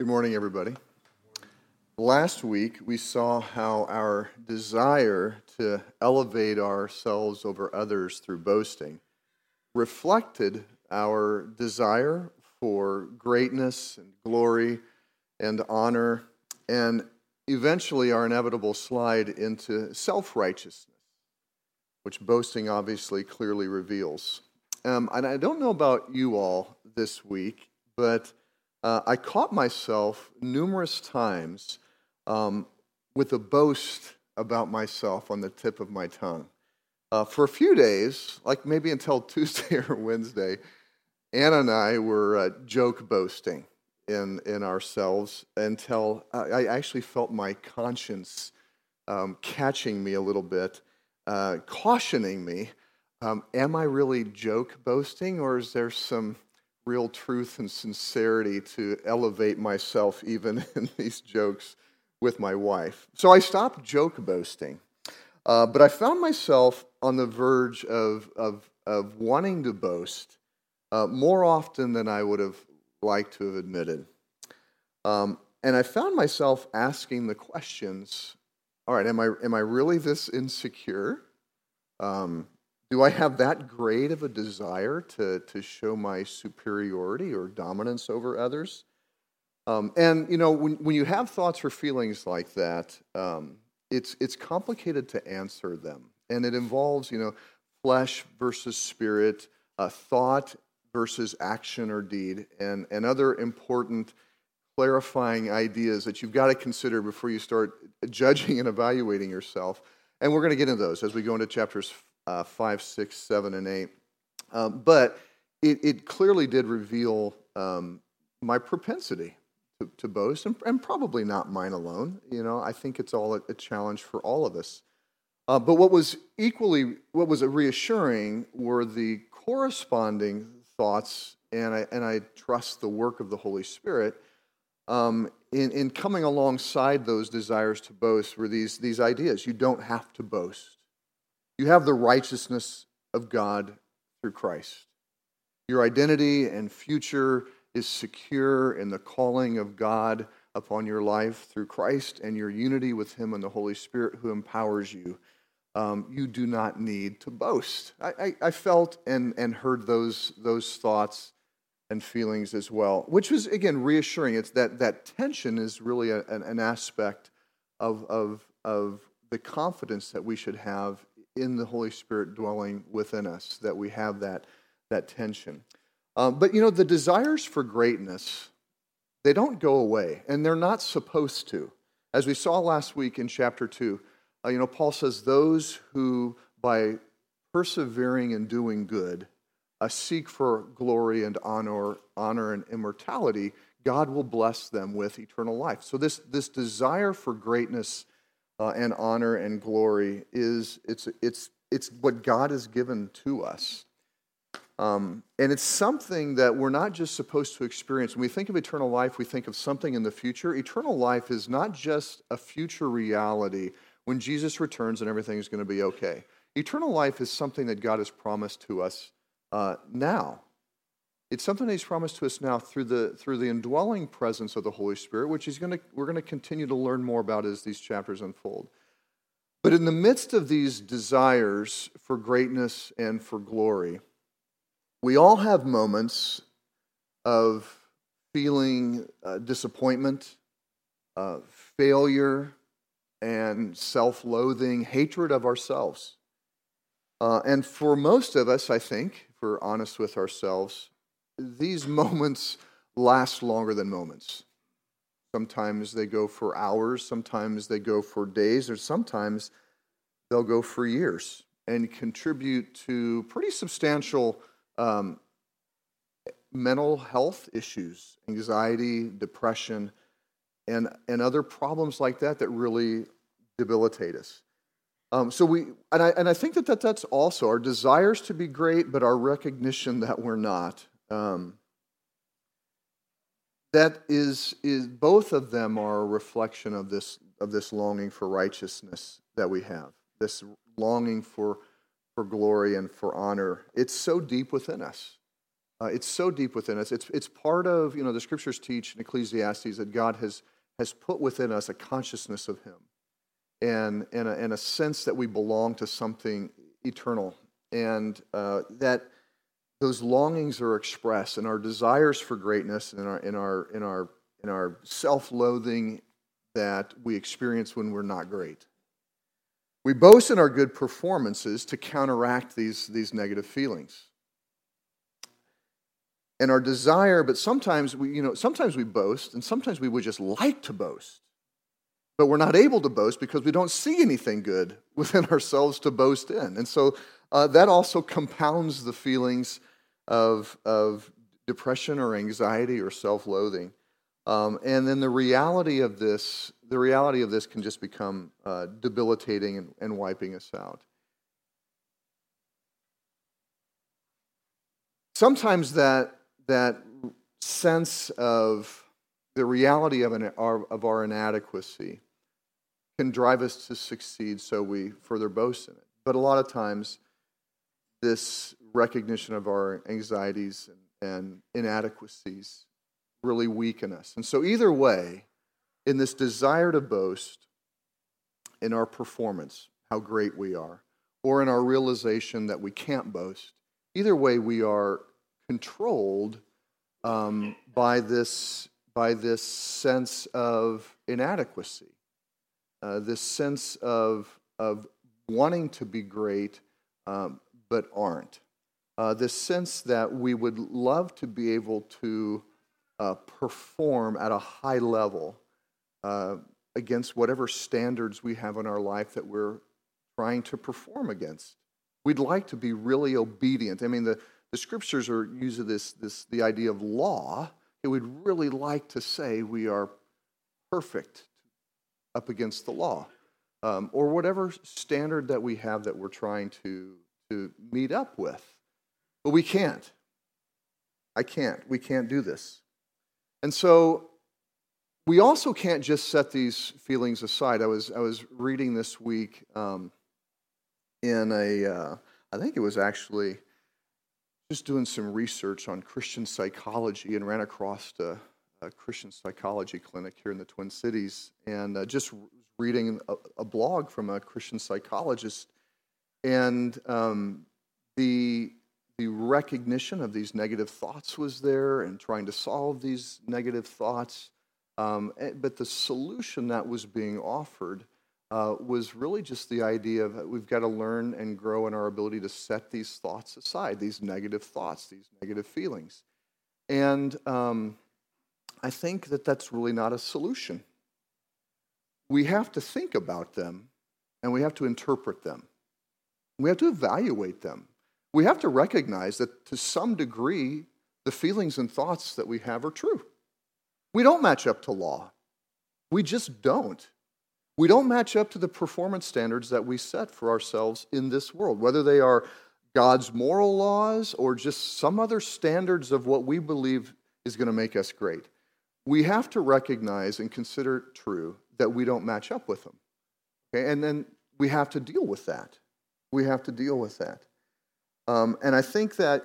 Good morning, everybody. Last week, we saw how our desire to elevate ourselves over others through boasting reflected our desire for greatness and glory and honor, and eventually our inevitable slide into self righteousness, which boasting obviously clearly reveals. Um, and I don't know about you all this week, but uh, I caught myself numerous times um, with a boast about myself on the tip of my tongue. Uh, for a few days, like maybe until Tuesday or Wednesday, Anna and I were uh, joke boasting in, in ourselves until I actually felt my conscience um, catching me a little bit, uh, cautioning me um, Am I really joke boasting, or is there some real truth and sincerity to elevate myself even in these jokes with my wife. So I stopped joke boasting, uh, but I found myself on the verge of, of, of wanting to boast uh, more often than I would have liked to have admitted. Um, and I found myself asking the questions all right, am I, am I really this insecure? Um, do I have that great of a desire to, to show my superiority or dominance over others? Um, and, you know, when, when you have thoughts or feelings like that, um, it's, it's complicated to answer them. And it involves, you know, flesh versus spirit, uh, thought versus action or deed, and, and other important clarifying ideas that you've got to consider before you start judging and evaluating yourself. And we're going to get into those as we go into chapters uh, 5, 6, 7, and 8. Um, but it, it, clearly did reveal um, my propensity to, to boast, and, and, probably not mine alone. You know, I think it's all a, a challenge for all of us. Uh, but what was equally, what was reassuring were the corresponding thoughts, and I, and I trust the work of the Holy Spirit um, in, in coming alongside those desires to boast were these, these ideas. You don't have to boast. You have the righteousness of God through Christ. Your identity and future is secure in the calling of God upon your life through Christ and your unity with Him and the Holy Spirit who empowers you. Um, you do not need to boast. I, I, I, felt and, and heard those, those thoughts and feelings as well, which was, again, reassuring. It's that, that tension is really a, an, an aspect of, of, of the confidence that we should have in the Holy Spirit dwelling within us, that we have that, that tension. Um, but you know, the desires for greatness, they don't go away, and they're not supposed to. As we saw last week in chapter 2, uh, you know, Paul says, Those who by persevering and doing good uh, seek for glory and honor, honor and immortality, God will bless them with eternal life. So this, this desire for greatness uh, and honor and glory is it's, it's, it's what God has given to us. Um, and it's something that we're not just supposed to experience. When we think of eternal life, we think of something in the future. Eternal life is not just a future reality when Jesus returns and everything is going to be okay. Eternal life is something that God has promised to us uh, now. It's something he's promised to us now through the, through the indwelling presence of the Holy Spirit, which he's gonna, we're going to continue to learn more about as these chapters unfold. But in the midst of these desires for greatness and for glory, we all have moments of feeling uh, disappointment, uh, failure, and self loathing, hatred of ourselves. Uh, and for most of us, I think, if we're honest with ourselves, these moments last longer than moments. Sometimes they go for hours, sometimes they go for days, or sometimes they'll go for years and contribute to pretty substantial um, mental health issues, anxiety, depression, and, and other problems like that that really debilitate us. Um, so we, and I, and I think that, that that's also our desires to be great, but our recognition that we're not. Um, that is, is both of them are a reflection of this of this longing for righteousness that we have this longing for for glory and for honor it's so deep within us Uh, it's so deep within us. It's, it's part of, you know, the scriptures teach in Ecclesiastes that God has, has put within us a consciousness of Him and, and, a, and a sense that we belong to something eternal. And uh, that those longings are expressed and our desires for greatness and our, in our, in our, in our self loathing that we experience when we're not great. We boast in our good performances to counteract these, these negative feelings. And our desire, but sometimes we, you know, sometimes we boast, and sometimes we would just like to boast. But we're not able to boast because we don't see anything good within ourselves to boast in. And so uh, that also compounds the feelings of, of depression or anxiety or self loathing. Um, and then the reality of this, the reality of this can just become uh, debilitating and, and wiping us out. Sometimes that, that sense of the reality of, an, of our inadequacy can drive us to succeed, so we further boast in it. But a lot of times, this recognition of our anxieties and, and inadequacies really weaken us. And so, either way, in this desire to boast in our performance, how great we are, or in our realization that we can't boast, either way, we are controlled um, by, this, by this sense of inadequacy, uh, this sense of, of wanting to be great um, but aren't. Uh, this sense that we would love to be able to uh, perform at a high level uh, against whatever standards we have in our life that we're trying to perform against. We'd like to be really obedient. I mean, the, the scriptures are using this, this the idea of law. It would really like to say we are perfect up against the law, um, or whatever standard that we have that we're trying to to meet up with. But we can't. I can't. We can't do this. And so we also can't just set these feelings aside. I was, I was reading this week um, in a, uh, I think it was actually just doing some research on Christian psychology and ran across a, a Christian psychology clinic here in the Twin Cities and uh, just reading a, a, blog from a Christian psychologist. And um, the the recognition of these negative thoughts was there and trying to solve these negative thoughts. Um, eh, but the solution that was being offered uh, was really just the idea of we've got to learn and grow in our ability to set these thoughts aside, these negative thoughts, these negative feelings. And um, I think that that's really not a solution. We have to think about them and we have to interpret them. We have to evaluate them we have to recognize that to some degree, the feelings and thoughts that we have are true. We don't match up to law. We just don't. We don't match up to the performance standards that we set for ourselves in this world, whether they are God's moral laws or just some other standards of what we believe is going to make us great. We have to recognize and consider true that we don't match up with them. Okay? And then we have to deal with that. We have to deal with that. Um, and I think that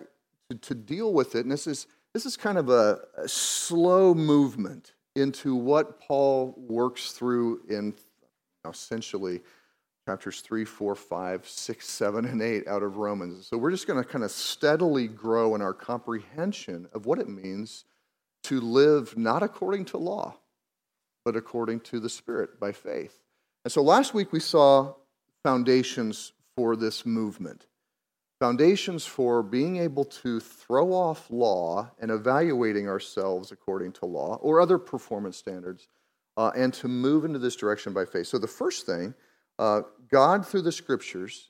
to, to, deal with it, and this is, this is kind of a, a, slow movement into what Paul works through in essentially chapters 3, 4, 5, 6, 7, and 8 out of Romans. So we're just going to kind of steadily grow in our comprehension of what it means to live not according to law, but according to the Spirit by faith. And so last week we saw foundations for this movement foundations for being able to throw off law and evaluating ourselves according to law or other performance standards uh, and to move into this direction by faith. So, the first thing, uh, God through the scriptures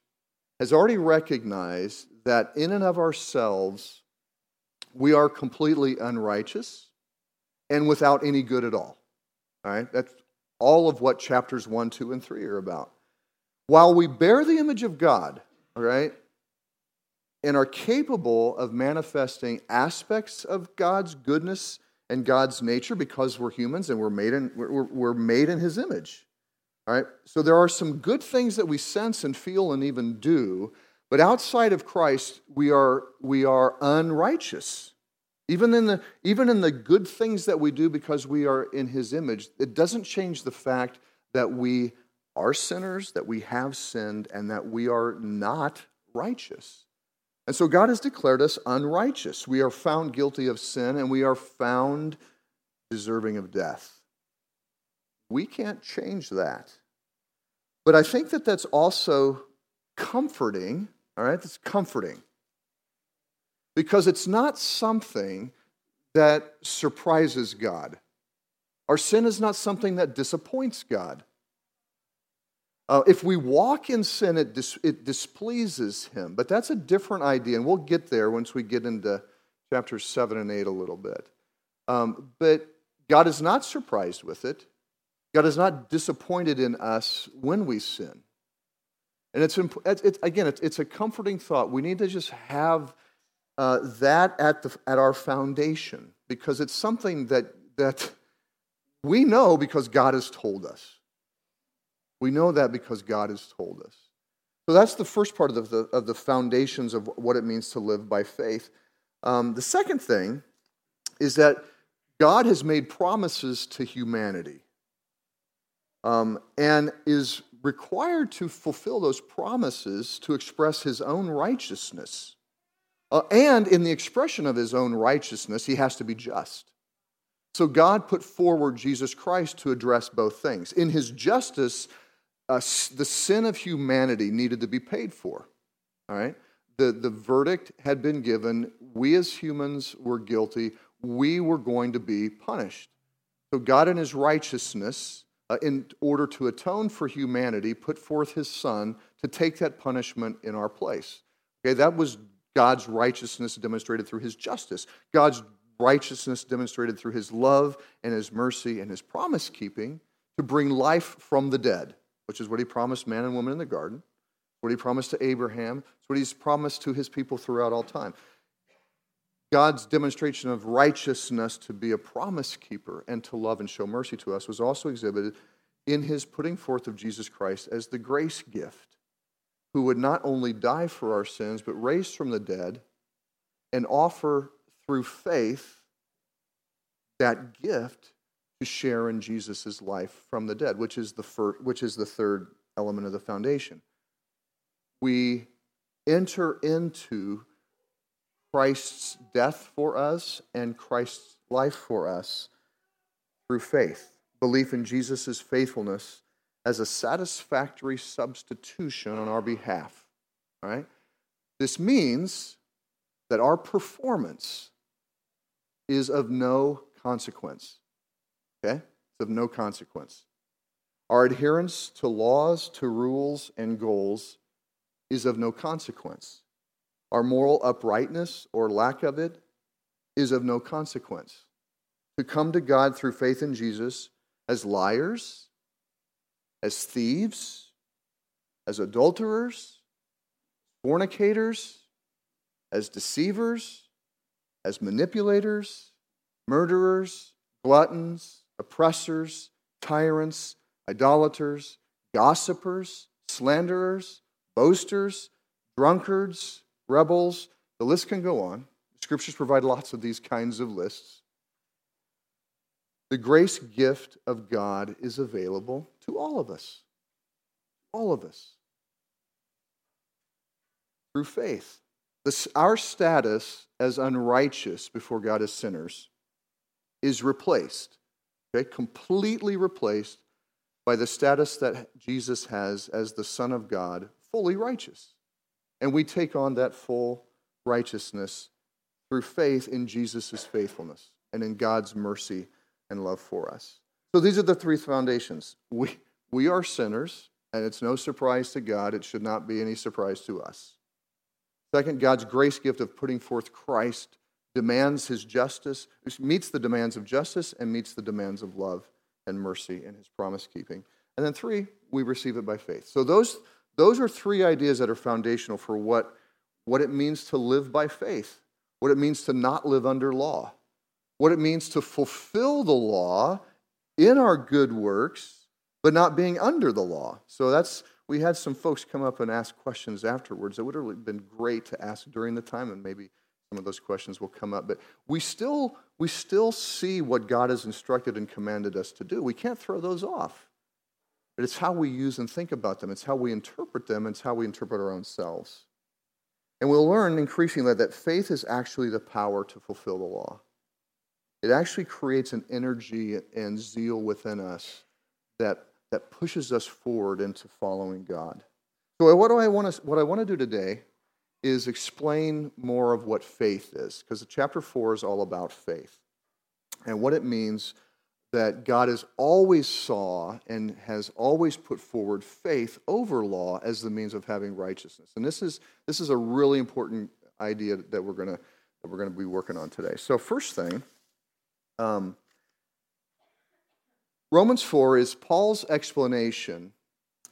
has already recognized that in and of ourselves, we are completely unrighteous and without any good at all. All right? That's all of what chapters 1, 2, and 3 are about. While we bear the image of God, all right, and are capable of manifesting aspects of God's goodness and God's nature because we're humans and we're made in, we're, we're made in His image. All right? So there are some good things that we sense and feel and even do, but outside of Christ, we are, we are unrighteous. Even in, the, even in the good things that we do because we are in his image, it doesn't change the fact that we are sinners, that we have sinned, and that we are not righteous. And so God has declared us unrighteous. We are found guilty of sin and we are found deserving of death. We can't change that. But I think that that's also comforting, all right? That's comforting because it's not something that surprises God. Our sin is not something that disappoints God. Uh, if we walk in sin, it, dis- it displeases Him. But that's a different idea, and we'll get there once we get into chapters 7 and 8 a little bit. Um, but God is not surprised with it. God is not disappointed in us when we sin. And it's, it's again, it's, it's, a comforting thought. We need to just have uh, that at, the, at our foundation because it's something that, that we know because God has told us. We know that because God has told us. So that's the first part of the, of the foundations of what it means to live by faith. Um, the second thing is that God has made promises to humanity um, and is required to fulfill those promises to express his own righteousness. Uh, and in the expression of his own righteousness, he has to be just. So God put forward Jesus Christ to address both things. In his justice, uh, the sin of humanity needed to be paid for. All right? The, the verdict had been given. We as humans were guilty. We were going to be punished. So God, in his righteousness, uh, in order to atone for humanity, put forth his son to take that punishment in our place. Okay, that was God's righteousness demonstrated through his justice. God's righteousness demonstrated through his love and his mercy and his promise keeping to bring life from the dead, which is what he promised man and woman in the garden, what he promised to Abraham, it's what he's promised to his people throughout all time. God's demonstration of righteousness to be a promise keeper and to love and show mercy to us was also exhibited in his putting forth of Jesus Christ as the grace gift who would not only die for our sins, but raise from the dead and offer through faith that gift share in Jesus' life from the dead, which is the, first, which is the third element of the foundation. We enter into Christ's death for us and Christ's life for us through faith, belief in Jesus' faithfulness as a satisfactory substitution on our behalf. All right? This means that our performance is of no consequence. Okay? It's of no consequence. Our adherence to laws, to rules, and goals is of no consequence. Our moral uprightness or lack of it is of no consequence. To come to God through faith in Jesus as liars, as thieves, as adulterers, fornicators, as deceivers, as manipulators, murderers, gluttons, oppressors, tyrants, idolaters, gossipers, slanderers, boasters, drunkards, rebels. The list can go on. Scriptures provide lots of these kinds of lists. The grace gift of God is available to all of us. All of us. Through faith. This, our status as unrighteous before God as sinners is replaced, okay, completely replaced by the status that Jesus has as the Son of God, fully righteous. And we take on that full righteousness through faith in Jesus' faithfulness and in God's mercy and love for us. So these are the three foundations. We, we are sinners, and it's no surprise to God. It should not be any surprise to us. Second, God's grace gift of putting forth Christ demands his justice, meets the demands of justice, and meets the demands of love and mercy and his promise keeping. And then three, we receive it by faith. So those, those are three ideas that are foundational for what, what it means to live by faith, what it means to not live under law, what it means to fulfill the law in our good works, but not being under the law. So that's we had some folks come up and ask questions afterwards that would have been great to ask during the time and maybe some of those questions will come up. But we still, we still see what God has instructed and commanded us to do. We can't throw those off. But it's how we use and think about them, it's how we interpret them, it's how we interpret our own selves. And we'll learn increasingly that faith is actually the power to fulfill the law. It actually creates an energy and zeal within us that, that pushes us forward into following God. So, what, do I want to, what I want to do today is explain more of what faith is, because chapter 4 is all about faith and what it means that God has always saw and has always put forward faith over law as the means of having righteousness. And this is, this is a really important idea that we're to that we're to be working on today. So, first thing, um, Romans 4 is Paul's explanation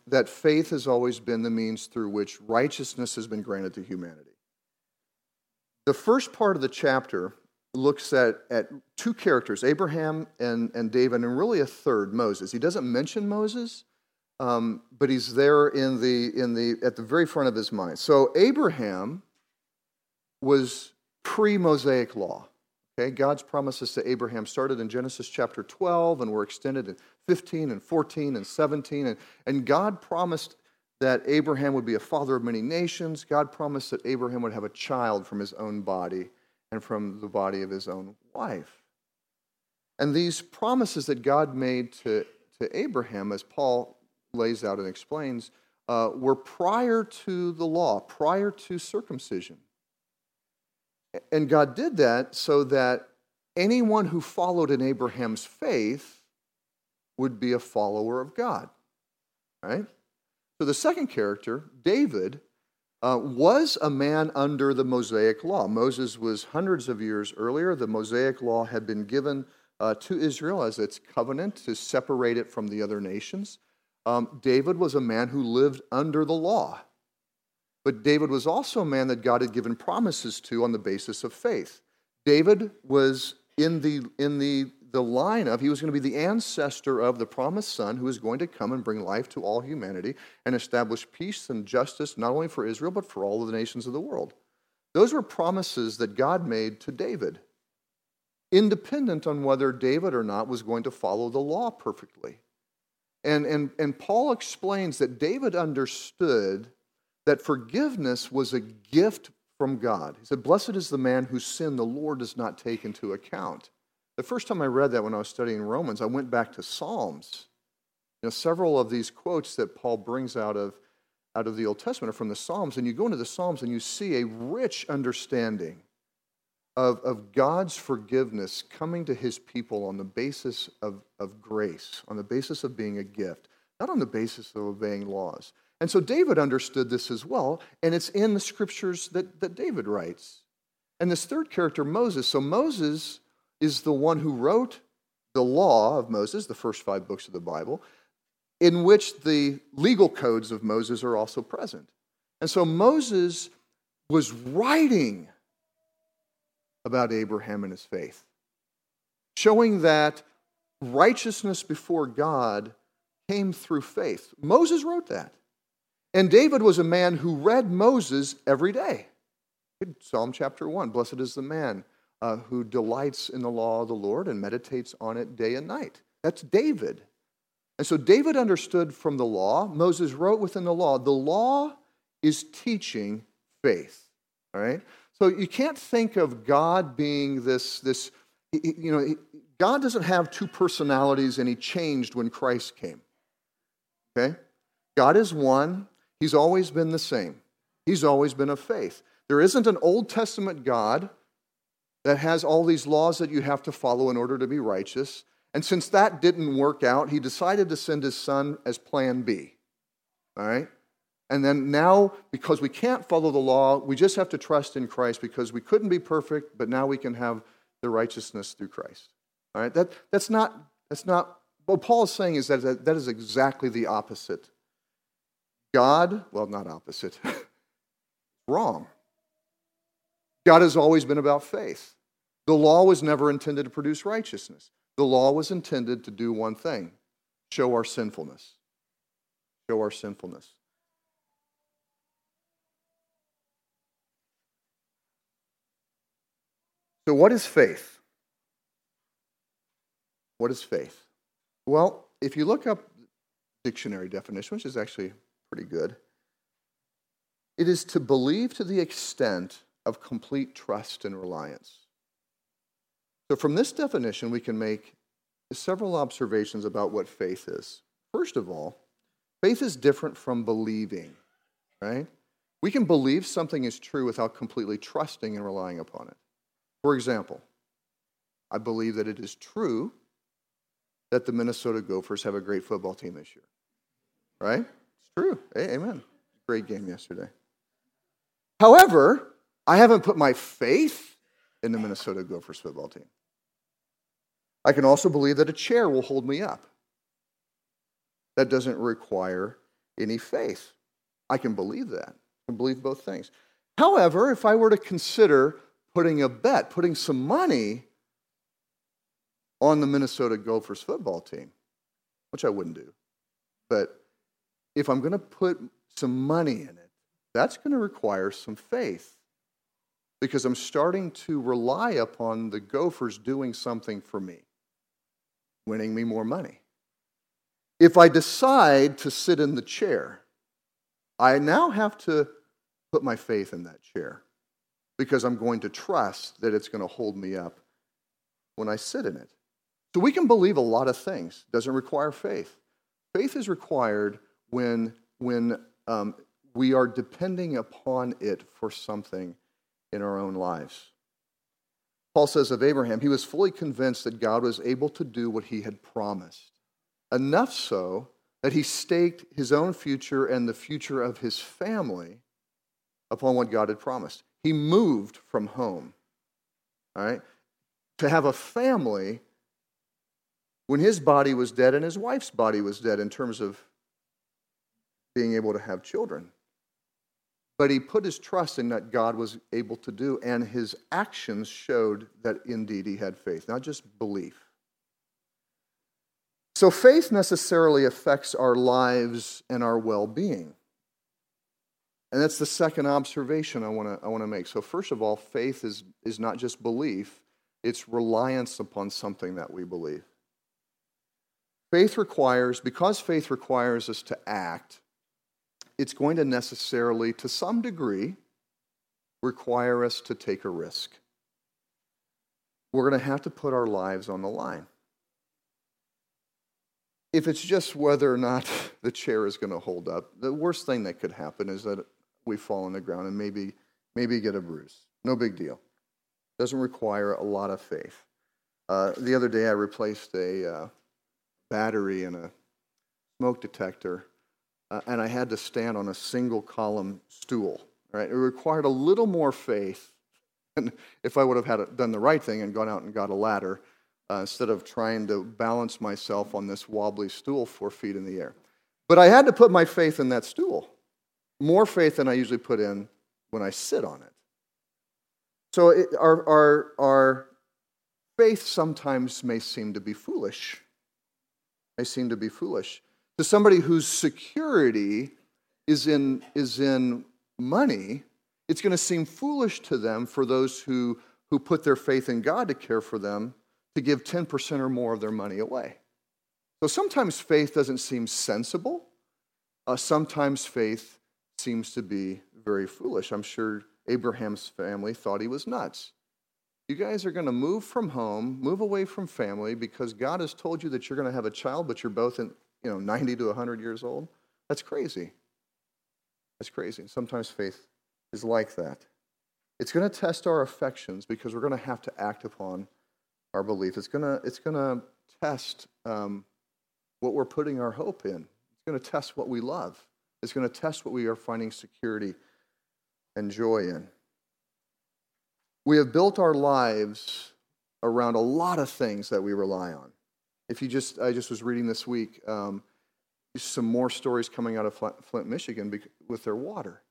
that faith has always been the means through which righteousness has been granted to humanity. The first part of the chapter looks at, at two characters, Abraham and, and David, and really a third, Moses. He doesn't mention Moses, um, but he's there in the, in the, at the very front of his mind. So Abraham was pre Mosaic law. Okay, God's promises to Abraham started in Genesis chapter 12 and were extended in 15 and 14 and 17. And, and God promised that Abraham would be a father of many nations. God promised that Abraham would have a child from his own body and from the body of his own wife. And these promises that God made to, to Abraham, as Paul lays out and explains, uh, were prior to the law, prior to circumcision. And God did that so that anyone who followed in Abraham's faith would be a follower of God. Right? So the second character, David, uh, was a man under the Mosaic law. Moses was hundreds of years earlier. The Mosaic law had been given uh, to Israel as its covenant to separate it from the other nations. Um, David was a man who lived under the law. But David was also a man that God had given promises to on the basis of faith. David was in the, in the the line of he was going to be the ancestor of the promised son who was going to come and bring life to all humanity and establish peace and justice not only for Israel but for all of the nations of the world. Those were promises that God made to David, independent on whether David or not was going to follow the law perfectly. And, and, and Paul explains that David understood that forgiveness was a gift from God. He said, Blessed is the man whose sin the Lord does not take into account. The first time I read that when I was studying Romans, I went back to Psalms. You know, several of these quotes that Paul brings out of, out of the Old Testament are from the Psalms, and you go into the Psalms and you see a rich understanding of, of God's forgiveness coming to his people on the basis of, of grace, on the basis of being a gift, not on the basis of obeying laws. And so David understood this as well, and it's in the scriptures that, that David writes. And this third character, Moses. So Moses is the one who wrote the law of Moses, the first five books of the Bible, in which the legal codes of Moses are also present. And so Moses was writing about Abraham and his faith, showing that righteousness before God came through faith. Moses wrote that. And David was a man who read Moses every day. Psalm chapter 1 Blessed is the man uh, who delights in the law of the Lord and meditates on it day and night. That's David. And so David understood from the law, Moses wrote within the law, the law is teaching faith. All right? So you can't think of God being this, this you know, God doesn't have two personalities and he changed when Christ came. Okay? God is one, he's always been the same. He's always been of faith. There isn't an Old Testament God that has all these laws that you have to follow in order to be righteous. And since that didn't work out, he decided to send his son as plan B. All right? And then now, because we can't follow the law, we just have to trust in Christ because we couldn't be perfect, but now we can have the righteousness through Christ. All right? That, that's not, that's not, what Paul is saying is that that, that is exactly the opposite. God, well, not opposite, wrong. God has always been about faith. The law was never intended to produce righteousness. The law was intended to do one thing show our sinfulness. Show our sinfulness. So, what is faith? What is faith? Well, if you look up dictionary definition, which is actually pretty good, it is to believe to the extent of complete trust and reliance. So, from this definition, we can make several observations about what faith is. First of all, faith is different from believing, right? We can believe something is true without completely trusting and relying upon it. For example, I believe that it is true that the Minnesota Gophers have a great football team this year. Right? True. Amen. Great game yesterday. However, I haven't put my faith in the Minnesota Gophers football team. I can also believe that a chair will hold me up. That doesn't require any faith. I can believe that. I can believe both things. However, if I were to consider putting a bet, putting some money on the Minnesota Gophers football team, which I wouldn't do, but if I'm going to put some money in it, that's going to require some faith because I'm starting to rely upon the Gophers doing something for me winning me more money. If I decide to sit in the chair, I now have to put my faith in that chair because I'm going to trust that it's going to hold me up when I sit in it. So we can believe a lot of things. It doesn't require faith. Faith is required when, when um, we are depending upon it for something in our own lives. Paul says of Abraham, he was fully convinced that God was able to do what he had promised. Enough so that he staked his own future and the future of his family upon what God had promised. He moved from home, all right, to have a family when his body was dead and his wife's body was dead in terms of being able to have children. But he put his trust in that God was able to do, and his actions showed that indeed he had faith, not just belief. So faith necessarily affects our lives and our well being. And that's the second observation I want to I wanna make. So, first of all, faith is, is not just belief, it's reliance upon something that we believe. Faith requires, because faith requires us to act, it's going to necessarily, to some degree, require us to take a risk. We're going to have to put our lives on the line. If it's just whether or not the chair is going to hold up, the worst thing that could happen is that we fall on the ground and maybe, maybe get a bruise. No big deal. Doesn't require a lot of faith. Uh, the other day, I replaced a uh, battery in a smoke detector uh, and I had to stand on a single column stool. Right? It required a little more faith than if I would have had done the right thing and gone out and got a ladder uh, instead of trying to balance myself on this wobbly stool four feet in the air. But I had to put my faith in that stool, more faith than I usually put in when I sit on it. So it, our, our, our faith sometimes may seem to be foolish. May seem to be foolish to somebody whose security is in, is in money, it's going to seem foolish to them for those who, who put their faith in God to care for them to give 10% or more of their money away. So sometimes faith doesn't seem sensible. Uh, sometimes faith seems to be very foolish. I'm sure Abraham's family thought he was nuts. You guys are going to move from home, move away from family because God has told you that you're going to have a child, but you're both in, you know, 90 to 100 years old. That's crazy. That's crazy. Sometimes faith is like that. It's going to test our affections because we're going to have to act upon our belief. It's going to, it's going to test um, what we're putting our hope in. It's going to test what we love. It's going to test what we are finding security and joy in. We have built our lives around a lot of things that we rely on. If you just, I just was reading this week um, some more stories coming out of Flint, Michigan with their water.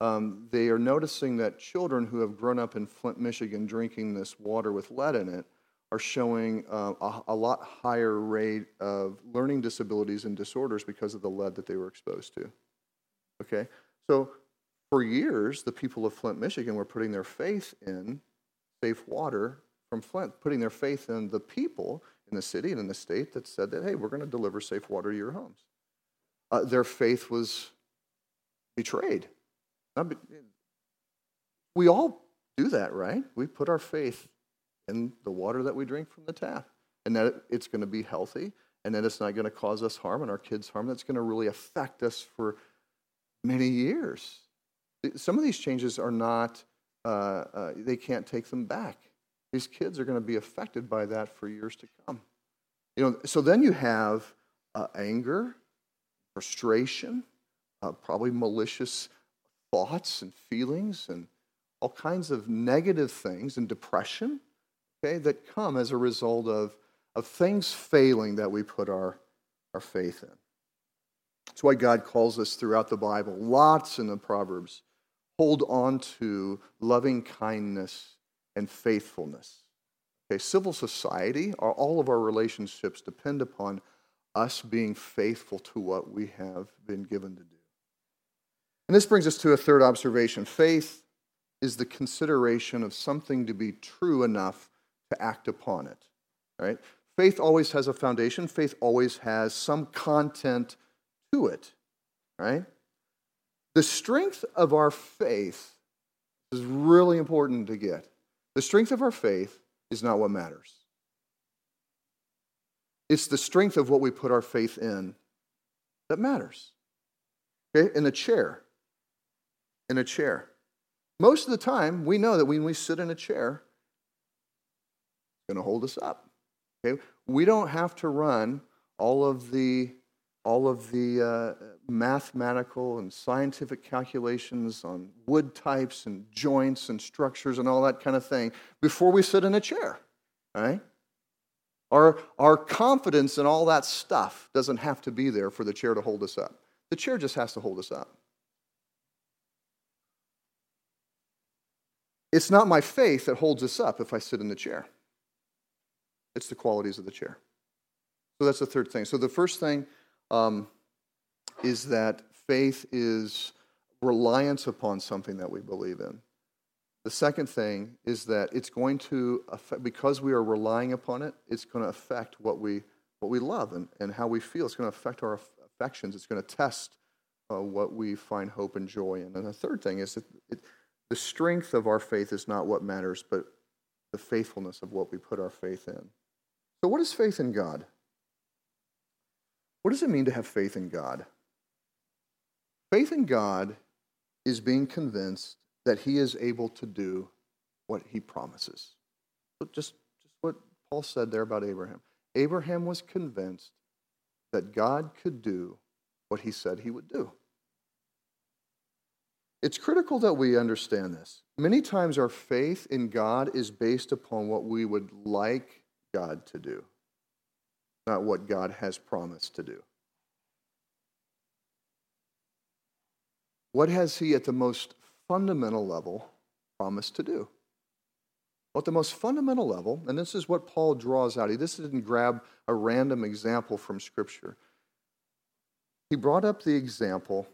Um, they are noticing that children who have grown up in Flint, Michigan, drinking this water with lead in it, are showing uh, a, a, lot higher rate of learning disabilities and disorders because of the lead that they were exposed to. Okay, so for years, the people of Flint, Michigan, were putting their faith in safe water from Flint, putting their faith in the people in the city and in the state that said that, hey, we're going to deliver safe water to your homes. Uh, their faith was betrayed. We all do that, right? We put our faith in the water that we drink from the tap and that it's going to be healthy and that it's not going to cause us harm and our kids harm. That's going to really affect us for many years. Some of these changes are not, uh, uh, they can't take them back. These kids are going to be affected by that for years to come. You know, so then you have uh, anger, frustration, uh, probably malicious thoughts and feelings, and all kinds of negative things, and depression, okay, that come as a result of, of things failing that we put our, our faith in. That's why God calls us throughout the Bible, lots in the Proverbs, hold on to loving kindness and faithfulness. Okay, civil society, all of our relationships depend upon us being faithful to what we have been given to do. And this brings us to a third observation. Faith is the consideration of something to be true enough to act upon it. Right? Faith always has a foundation. Faith always has some content to it. Right? The strength of our faith is really important to get. The strength of our faith is not what matters. It's the strength of what we put our faith in that matters. Okay? In a chair. In a chair. Most of the time, we know that when we sit in a chair, it's going to hold us up. Okay? We don't have to run all of the all of the uh, mathematical and scientific calculations on wood types and joints and structures and all that kind of thing before we sit in a chair, right? Our, our confidence in all that stuff doesn't have to be there for the chair to hold us up. The chair just has to hold us up. It's not my faith that holds us up if I sit in the chair. It's the qualities of the chair. So that's the third thing. So the first thing um, is that faith is reliance upon something that we believe in. The second thing is that it's going to affect, because we are relying upon it, it's going to affect what we, what we love and, and how we feel. It's going to affect our affections. It's going to test uh, what we find hope and joy in. And the third thing is that it, the strength of our faith is not what matters, but the faithfulness of what we put our faith in. So, what is faith in God? What does it mean to have faith in God? Faith in God is being convinced that he is able to do what he promises. Just, just what Paul said there about Abraham. Abraham was convinced that God could do what he said he would do. It's critical that we understand this. Many times our faith in God is based upon what we would like God to do not what God has promised to do. What has He at the most fundamental level promised to do? Well, at the most fundamental level, and this is what Paul draws out, he this didn't grab a random example from Scripture. He brought up the example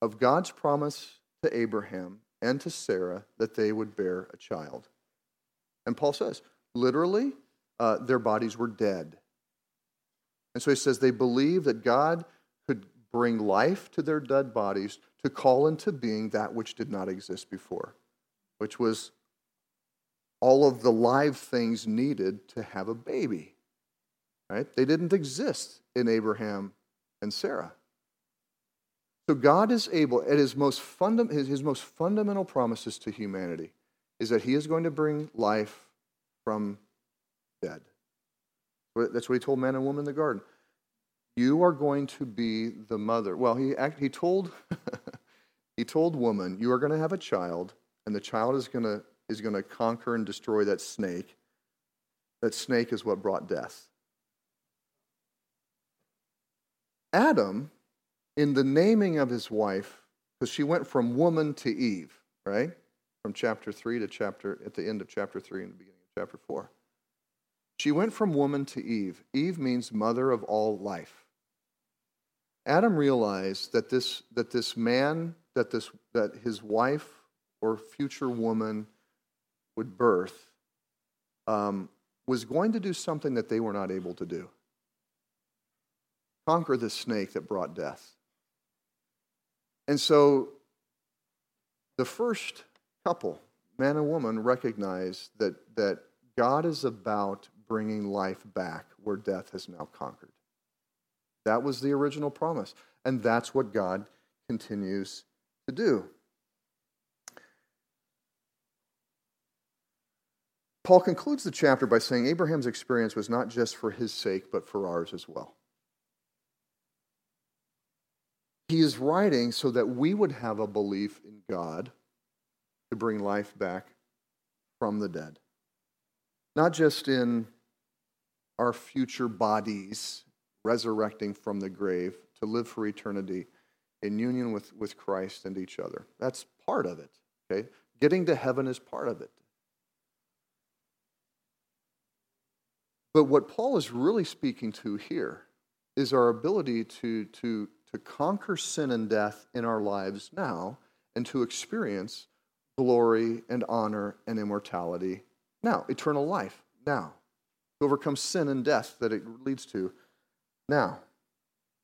of God's promise to Abraham and to Sarah that they would bear a child. And Paul says, literally, uh, their bodies were dead. And so he says they believe that God could bring life to their dead bodies to call into being that which did not exist before, which was all of the live things needed to have a baby. Right? They didn't exist in Abraham and Sarah. So God is able, at his most, funda- his, his most fundamental promises to humanity, is that he is going to bring life from dead. That's what he told man and woman in the garden. You are going to be the mother. Well, he, he, told, he told woman, You are going to have a child, and the child is going to, is going to conquer and destroy that snake. That snake is what brought death. Adam, in the naming of his wife, because she went from woman to Eve, right? From chapter 3 to chapter, at the end of chapter 3 and the beginning of chapter 4. She went from woman to Eve. Eve means mother of all life. Adam realized that this, that this man, that, this, that his wife or future woman would birth um, was going to do something that they were not able to do conquer the snake that brought death. And so the first couple, man and woman, recognize that, that God is about bringing life back where death has now conquered. That was the original promise. And that's what God continues to do. Paul concludes the chapter by saying Abraham's experience was not just for his sake, but for ours as well. He is writing so that we would have a belief in God to bring life back from the dead. Not just in our future bodies resurrecting from the grave to live for eternity in union with, with Christ and each other. That's part of it. Okay? Getting to heaven is part of it. But what Paul is really speaking to here is our ability to, to, to conquer sin and death in our lives now and to experience glory and honor and immortality now, eternal life now, to overcome sin and death that it leads to now.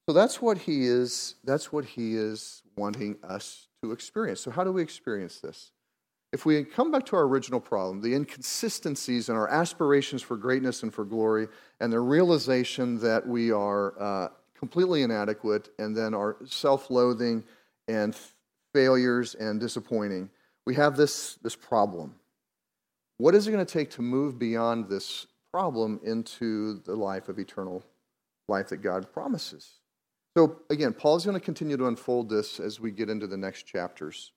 So that's what he is that's what he is wanting us to experience. So how do we experience this? If we come back to our original problem, the inconsistencies in our aspirations for greatness and for glory, and the realization that we are uh, completely inadequate, and then our self loathing and failures and disappointing, we have this, this problem. What is it going to take to move beyond this problem into the life of eternal life that God promises? So, again, Paul's going to continue to unfold this as we get into the next chapters.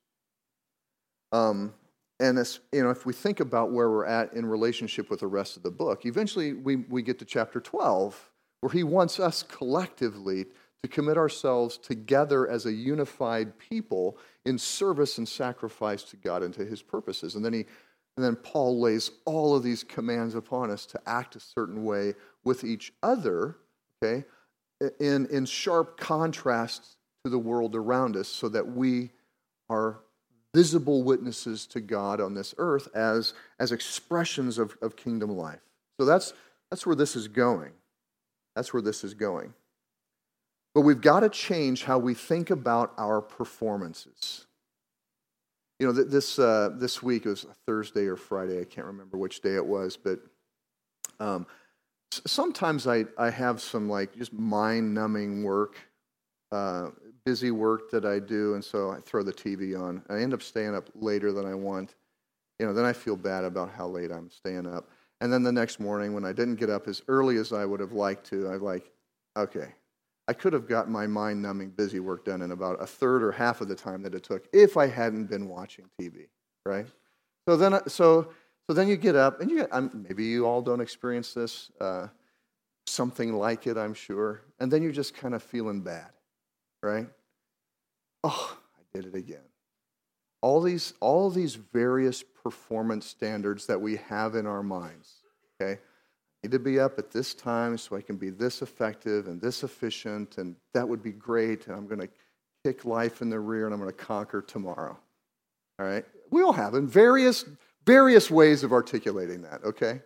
Um, and as, you know, if we think about where we're at in relationship with the rest of the book, eventually we, we get to chapter 12, where he wants us collectively to commit ourselves together as a unified people in service and sacrifice to God and to his purposes. And then he and then Paul lays all of these commands upon us to act a certain way with each other, okay, in, in sharp contrast to the world around us so that we are visible witnesses to God on this earth as, as expressions of, of kingdom life. So that's, that's where this is going. That's where this is going. But we've got to change how we think about our performances. You know, this, uh, this week, it was Thursday or Friday, I can't remember which day it was, but um, sometimes I, I have some like just mind numbing work uh, busy work that I do, and so I throw the TV on. I end up staying up later than I want. You know, then I feel bad about how late I'm staying up. And then the next morning, when I didn't get up as early as I would have liked to, I'm like, okay, I could have got my mind numbing busy work done in about a third or half of the time that it took if I hadn't been watching TV, right? So then, so, so then you get up, and you maybe you all don't experience this, uh, something like it, I'm sure, and then you're just kind of feeling bad right? Oh, I did it again. All these, all these various performance standards that we have in our minds, okay? I need to be up at this time so I can be this effective and this efficient, and that would be great, and I'm going to kick life in the rear and I'm going to conquer tomorrow. All right? We all have in various, various ways of articulating that, okay?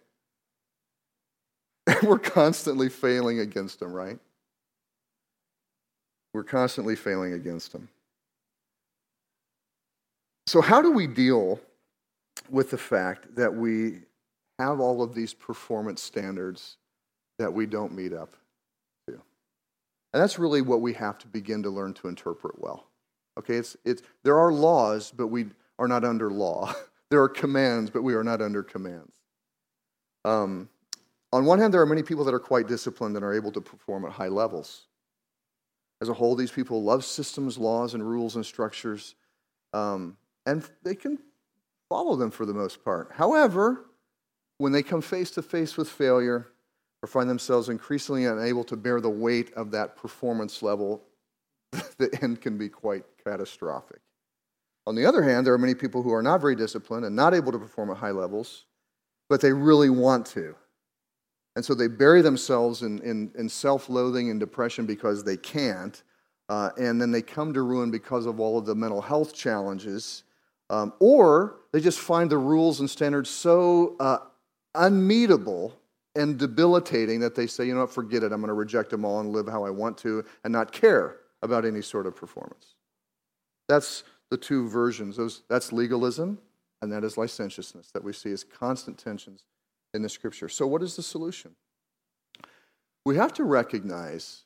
And we're constantly failing against them, right? We're constantly failing against them. So, how do we deal with the fact that we have all of these performance standards that we don't meet up to? And that's really what we have to begin to learn to interpret well. Okay, it's, it's, there are laws, but we are not under law. There are commands, but we are not under commands. Um, on one hand, there are many people that are quite disciplined and are able to perform at high levels. As a whole, these people love systems, laws, and rules and structures, um, and they can follow them for the most part. However, when they come face to face with failure or find themselves increasingly unable to bear the weight of that performance level, the end can be quite catastrophic. On the other hand, there are many people who are not very disciplined and not able to perform at high levels, but they really want to. And so they bury themselves in, in, in self loathing and depression because they can't. Uh, and then they come to ruin because of all of the mental health challenges Um, or they just find the rules and standards so uh, unmeetable and debilitating that they say, you know what, forget it. I'm going to reject them all and live how I want to and not care about any sort of performance. That's the two versions. Those, that's legalism and that is licentiousness that we see as constant tensions in the scripture. So, what is the solution? We have to recognize,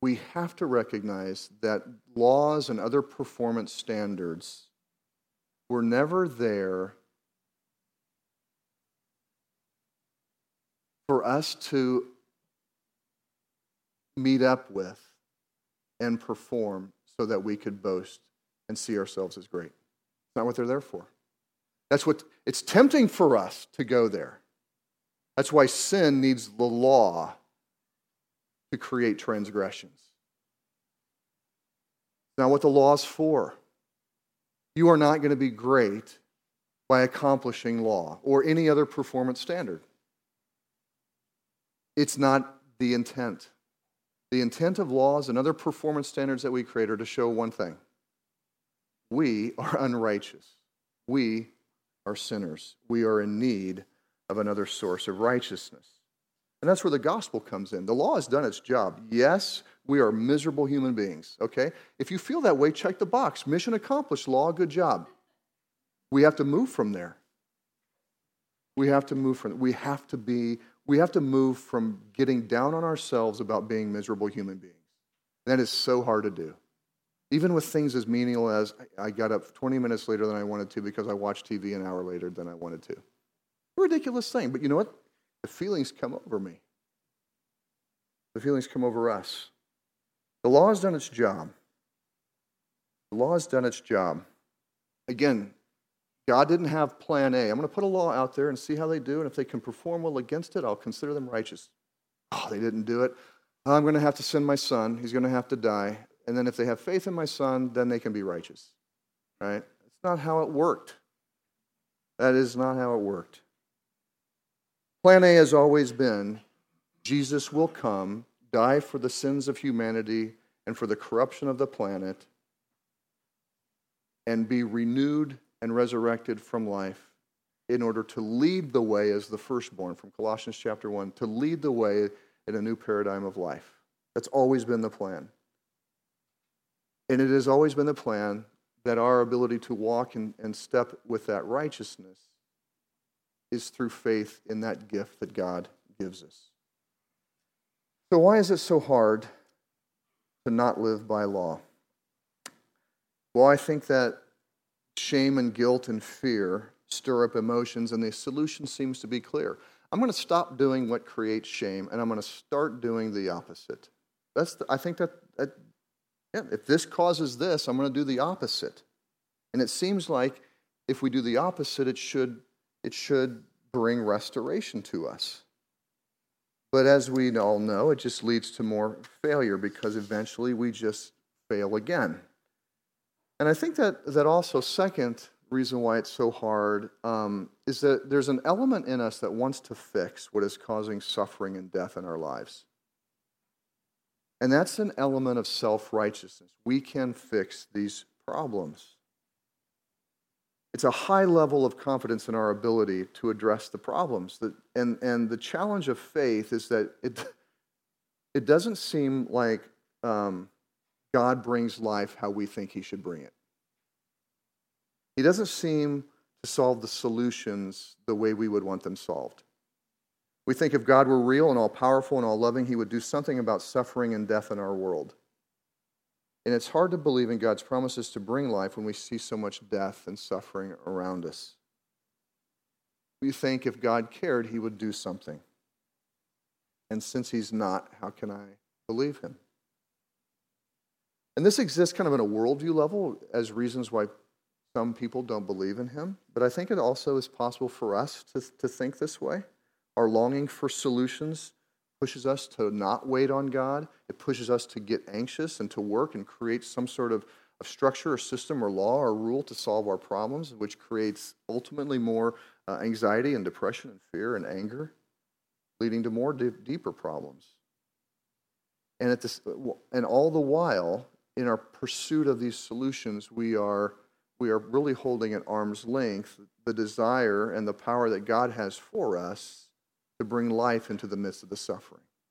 we have to recognize that laws and other performance standards were never there for us to meet up with and perform so that we could boast and see ourselves as great. It's not what they're there for. That's what it's tempting for us to go there. That's why sin needs the law to create transgressions. Now, what the law is for. You are not going to be great by accomplishing law or any other performance standard. It's not the intent. The intent of laws and other performance standards that we create are to show one thing we are unrighteous. We are sinners. We are in need of another source of righteousness. And that's where the gospel comes in. The law has done its job. Yes, we are miserable human beings, okay? If you feel that way, check the box. Mission accomplished, law, good job. We have to move from there. We have to move from we have to be we have to move from getting down on ourselves about being miserable human beings. That is so hard to do. Even with things as menial as I got up 20 minutes later than I wanted to because I watched TV an hour later than I wanted to. A ridiculous thing, but you know what? The feelings come over me. The feelings come over us. The law has done its job. The law has done its job. Again, God didn't have plan A. I'm going to put a law out there and see how they do, and if they can perform well against it, I'll consider them righteous. Oh, they didn't do it. I'm going to have to send my son. He's going to have to die. And then if they have faith in my son, then they can be righteous. Right? It's not how it worked. That is not how it worked. Plan A has always been Jesus will come, die for the sins of humanity and for the corruption of the planet, and be renewed and resurrected from life in order to lead the way as the firstborn from Colossians chapter 1, to lead the way in a new paradigm of life. That's always been the plan. And it has always been the plan that our ability to walk and, and step with that righteousness is through faith in that gift that God gives us. So, why is it so hard to not live by law? Well, I think that shame and guilt and fear stir up emotions, and the solution seems to be clear. I'm going to stop doing what creates shame, and I'm going to start doing the opposite. That's the, I think that, that yeah, if this causes this, I'm going to do the opposite. And it seems like if we do the opposite, it should, it should bring restoration to us. But as we all know, it just leads to more failure because eventually we just fail again. And I think that, that also, second reason why it's so hard um, is that there's an element in us that wants to fix what is causing suffering and death in our lives. And that's an element of self righteousness. We can fix these problems. It's a high level of confidence in our ability to address the problems. That, and, and the challenge of faith is that it, it doesn't seem like um, God brings life how we think He should bring it. He doesn't seem to solve the solutions the way we would want them solved. We think if God were real and all powerful and all loving, he would do something about suffering and death in our world. And it's hard to believe in God's promises to bring life when we see so much death and suffering around us. We think if God cared, he would do something. And since he's not, how can I believe him? And this exists kind of in a worldview level as reasons why some people don't believe in him. But I think it also is possible for us to, to think this way. Our longing for solutions pushes us to not wait on God. It pushes us to get anxious and to work and create some sort of, of structure or system or law or rule to solve our problems, which creates ultimately more uh, anxiety and depression and fear and anger, leading to more deeper problems. And, at this, and all the while, in our pursuit of these solutions, we are we are really holding at arm's length the desire and the power that God has for us to bring life into the midst of the suffering.